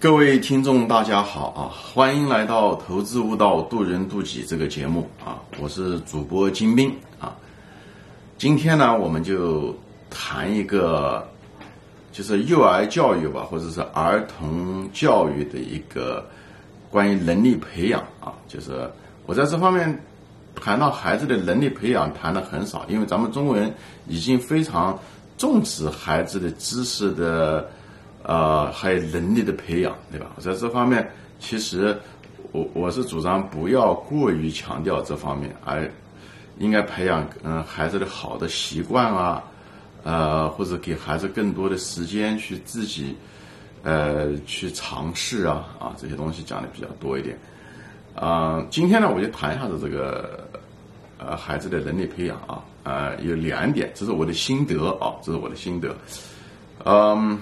各位听众，大家好啊！欢迎来到《投资悟道，渡人渡己》这个节目啊！我是主播金兵啊。今天呢，我们就谈一个，就是幼儿教育吧，或者是儿童教育的一个关于能力培养啊。就是我在这方面谈到孩子的能力培养谈的很少，因为咱们中国人已经非常重视孩子的知识的。呃，还有能力的培养，对吧？在这方面，其实我我是主张不要过于强调这方面，而应该培养嗯孩子的好的习惯啊，呃，或者给孩子更多的时间去自己呃去尝试啊啊这些东西讲的比较多一点。啊，今天呢，我就谈一下子这个呃孩子的能力培养啊，呃，有两点，这是我的心得啊，这是我的心得，嗯。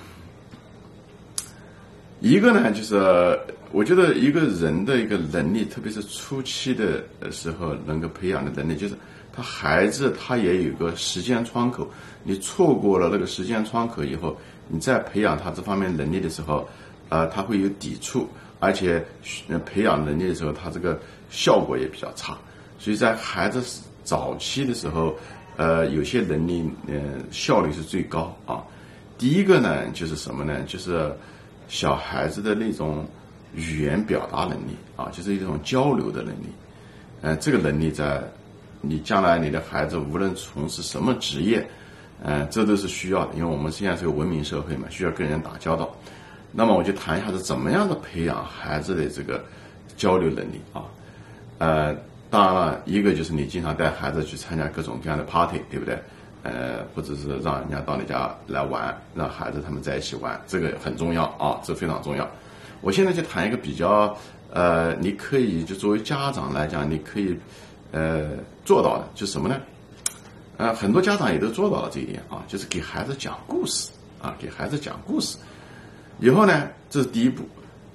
一个呢，就是我觉得一个人的一个能力，特别是初期的时候能够培养的能力，就是他孩子他也有个时间窗口，你错过了那个时间窗口以后，你再培养他这方面能力的时候，呃，他会有抵触，而且培养能力的时候，他这个效果也比较差。所以在孩子早期的时候，呃，有些能力，嗯，效率是最高啊。第一个呢，就是什么呢？就是。小孩子的那种语言表达能力啊，就是一种交流的能力。呃，这个能力在你将来你的孩子无论从事什么职业，呃，这都是需要的，因为我们现在是个文明社会嘛，需要跟人打交道。那么我就谈一下是怎么样的培养孩子的这个交流能力啊。呃，当然了，一个就是你经常带孩子去参加各种各样的 party，对不对？呃，或者是让人家到你家来玩，让孩子他们在一起玩，这个很重要啊，这非常重要。我现在就谈一个比较，呃，你可以就作为家长来讲，你可以呃做到的，就什么呢？呃，很多家长也都做到了这一点啊，就是给孩子讲故事啊，给孩子讲故事。以后呢，这是第一步。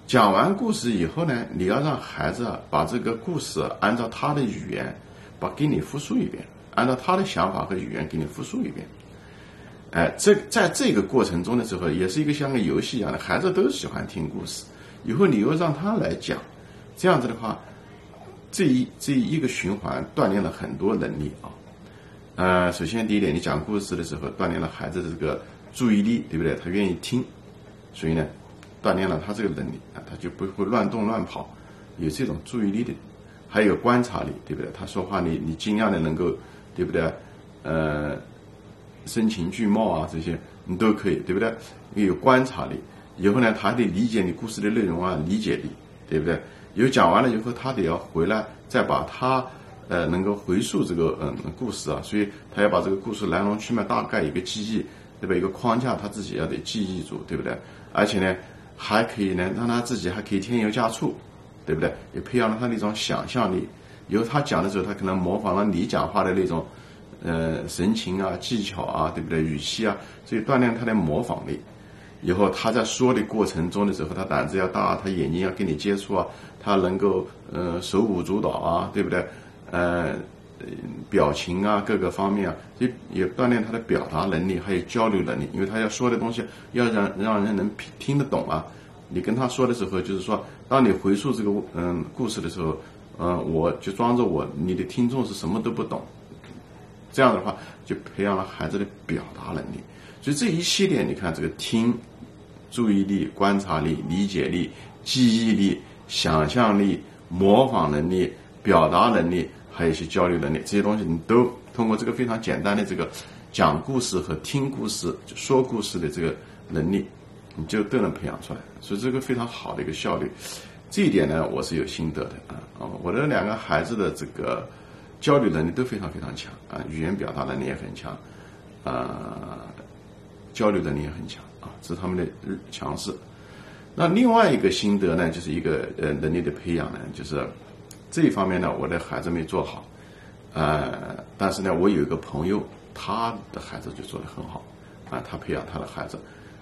讲完故事以后呢，你要让孩子把这个故事按照他的语言，把给你复述一遍。按照他的想法和语言给你复述一遍，哎，这在这个过程中的时候，也是一个像个游戏一样的，孩子都喜欢听故事。以后你又让他来讲，这样子的话，这一这一个循环锻炼了很多能力啊。呃，首先第一点，你讲故事的时候锻炼了孩子的这个注意力，对不对？他愿意听，所以呢，锻炼了他这个能力啊，他就不会乱动乱跑，有这种注意力的，还有观察力，对不对？他说话你你尽量的能够。对不对？呃，声情俱貌啊，这些你都可以，对不对？你有观察力，以后呢，他还得理解你故事的内容啊，理解力，对不对？有讲完了以后，他得要回来再把他呃能够回溯这个嗯故事啊，所以他要把这个故事来龙去脉大概一个记忆，对吧？一个框架他自己要得记忆住，对不对？而且呢，还可以呢让他自己还可以添油加醋，对不对？也培养了他那种想象力。由他讲的时候，他可能模仿了你讲话的那种，呃，神情啊、技巧啊，对不对？语气啊，所以锻炼他的模仿力。以后他在说的过程中的时候，他胆子要大，他眼睛要跟你接触啊，他能够呃手舞足蹈啊，对不对？呃，表情啊，各个方面啊，所以也锻炼他的表达能力，还有交流能力。因为他要说的东西要让让人能听得懂啊。你跟他说的时候，就是说，当你回述这个嗯故事的时候。嗯，我就装着我，你的听众是什么都不懂，这样的话就培养了孩子的表达能力。所以这一系列，你看这个听、注意力、观察力、理解力、记忆力、想象力、模仿能力、表达能力，还有一些交流能力，这些东西你都通过这个非常简单的这个讲故事和听故事、说故事的这个能力，你就都能培养出来。所以这个非常好的一个效率。这一点呢，我是有心得的啊！我的两个孩子的这个交流能力都非常非常强啊，语言表达能力也很强，啊，交流能力也很强啊，这是他们的强势。那另外一个心得呢，就是一个呃能力的培养呢，就是这一方面呢，我的孩子没做好，呃，但是呢，我有一个朋友，他的孩子就做得很好啊，他培养他的孩子，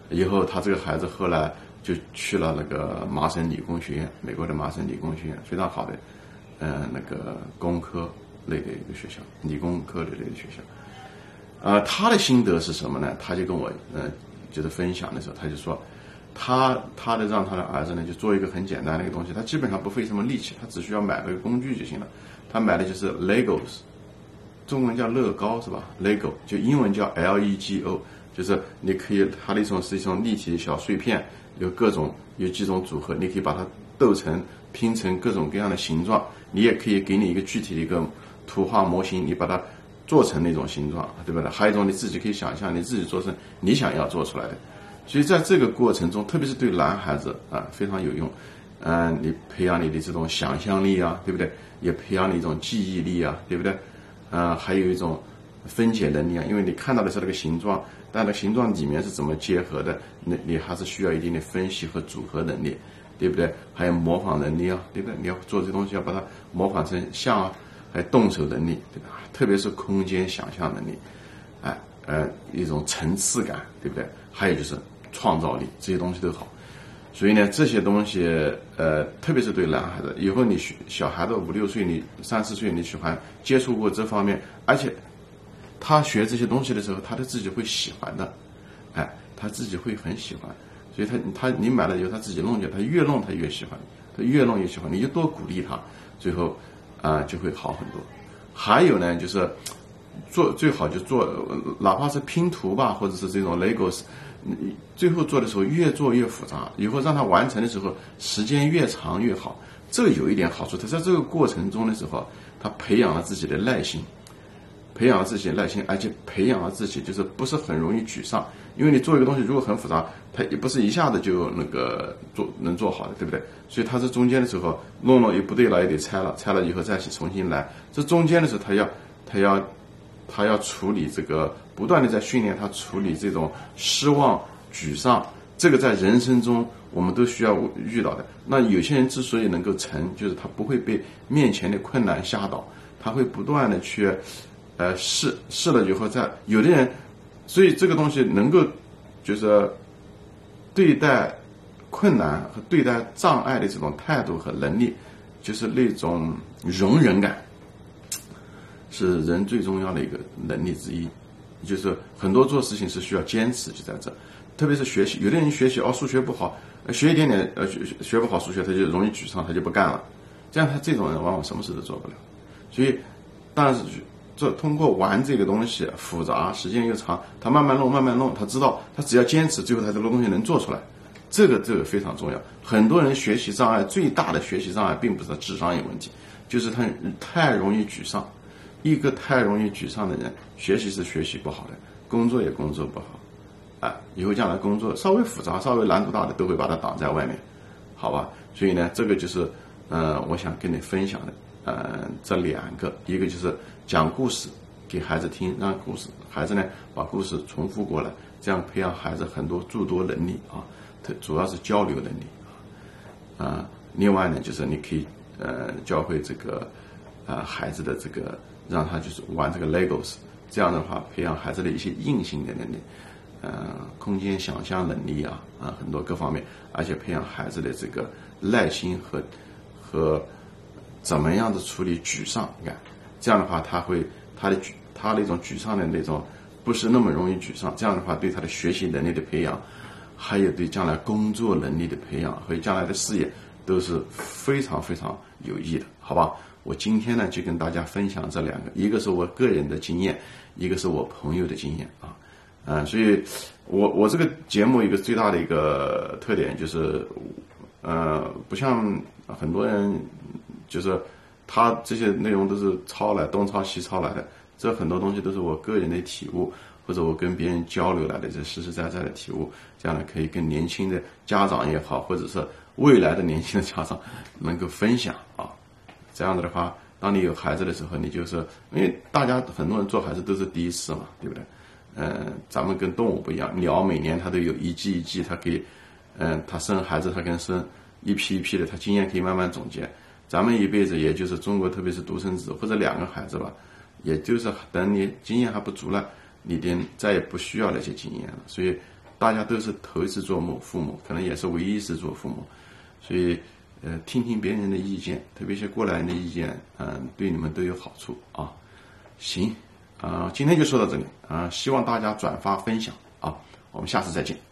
以后他这个孩子后来。就去了那个麻省理工学院，美国的麻省理工学院非常好的，嗯，那个工科类的一个学校，理工科的一个学校。呃，他的心得是什么呢？他就跟我，嗯，就是分享的时候，他就说，他他的让他的儿子呢就做一个很简单的一个东西，他基本上不费什么力气，他只需要买个工具就行了。他买的就是 Legos，中文叫乐高是吧？Lego 就英文叫 L E G O，就是你可以它的一种是一种立体小碎片，有各种有几种组合，你可以把它斗成拼成各种各样的形状。你也可以给你一个具体的一个图画模型，你把它做成那种形状，对不对？还有一种你自己可以想象，你自己做成你想要做出来的。所以在这个过程中，特别是对男孩子啊非常有用。嗯，你培养你的这种想象力啊，对不对？也培养你一种记忆力啊，对不对？啊，还有一种分解能力啊，因为你看到的是那个形状，但那形状里面是怎么结合的？那你还是需要一定的分析和组合能力，对不对？还有模仿能力啊，对不对？你要做这东西，要把它模仿成像啊，还有动手能力，对吧？特别是空间想象能力，哎，呃，一种层次感，对不对？还有就是。创造力这些东西都好，所以呢，这些东西，呃，特别是对男孩子，以后你小孩子五六岁，你三四岁，你喜欢接触过这方面，而且他学这些东西的时候，他都自己会喜欢的，哎，他自己会很喜欢，所以他他你买了以后，他自己弄去，他越弄他越喜欢，他越弄越喜欢，你就多鼓励他，最后啊就会好很多。还有呢，就是做最好就做，哪怕是拼图吧，或者是这种 Legos。最后做的时候越做越复杂，以后让他完成的时候时间越长越好。这有一点好处，他在这个过程中的时候，他培养了自己的耐心，培养了自己耐心，而且培养了自己就是不是很容易沮丧。因为你做一个东西如果很复杂，他也不是一下子就那个做能做好的，对不对？所以他是中间的时候弄了也不对了，也得拆了，拆了以后再去重新来。这中间的时候，他要他要。他要处理这个，不断的在训练他处理这种失望、沮丧，这个在人生中我们都需要遇到的。那有些人之所以能够成，就是他不会被面前的困难吓倒，他会不断的去，呃试试了以后再有的人，所以这个东西能够就是对待困难和对待障碍的这种态度和能力，就是那种容忍感。是人最重要的一个能力之一，就是很多做事情是需要坚持，就在这，特别是学习，有的人学习哦，数学不好，学一点点，呃，学学不好数学，他就容易沮丧，他就不干了，这样他这种人往往什么事都做不了。所以，但是这通过玩这个东西复杂，时间又长，他慢慢弄，慢慢弄，他知道他只要坚持，最后他这个东西能做出来，这个这个非常重要。很多人学习障碍最大的学习障碍，并不是智商有问题，就是他太容易沮丧。一个太容易沮丧的人，学习是学习不好的，工作也工作不好，啊，以后将来工作稍微复杂、稍微难度大的，都会把它挡在外面，好吧？所以呢，这个就是，呃，我想跟你分享的，呃，这两个，一个就是讲故事给孩子听，让故事孩子呢把故事重复过来，这样培养孩子很多诸多能力啊，特主要是交流能力啊，啊，另外呢，就是你可以呃教会这个啊孩子的这个。让他就是玩这个 Legos，这样的话培养孩子的一些硬性的能力，呃，空间想象能力啊，啊，很多各方面，而且培养孩子的这个耐心和和怎么样的处理沮丧感，这样的话他会他的他那种沮丧的那种不是那么容易沮丧，这样的话对他的学习能力的培养，还有对将来工作能力的培养和将来的事业都是非常非常有益的，好吧？我今天呢就跟大家分享这两个，一个是我个人的经验，一个是我朋友的经验啊，嗯，所以，我我这个节目一个最大的一个特点就是，呃，不像很多人，就是他这些内容都是抄来东抄西抄来的，这很多东西都是我个人的体悟，或者我跟别人交流来的这实实在在的体悟，这样呢可以跟年轻的家长也好，或者是未来的年轻的家长能够分享啊。这样子的话，当你有孩子的时候，你就是因为大家很多人做孩子都是第一次嘛，对不对？嗯，咱们跟动物不一样，鸟每年它都有一季一季，它可以，嗯，它生孩子，它跟生一批一批的，它经验可以慢慢总结。咱们一辈子也就是中国，特别是独生子或者两个孩子吧，也就是等你经验还不足了，你的再也不需要那些经验了。所以大家都是头一次做母父母，可能也是唯一一次做父母，所以。呃，听听别人的意见，特别是过来人的意见，嗯，对你们都有好处啊。行，啊，今天就说到这里啊，希望大家转发分享啊，我们下次再见。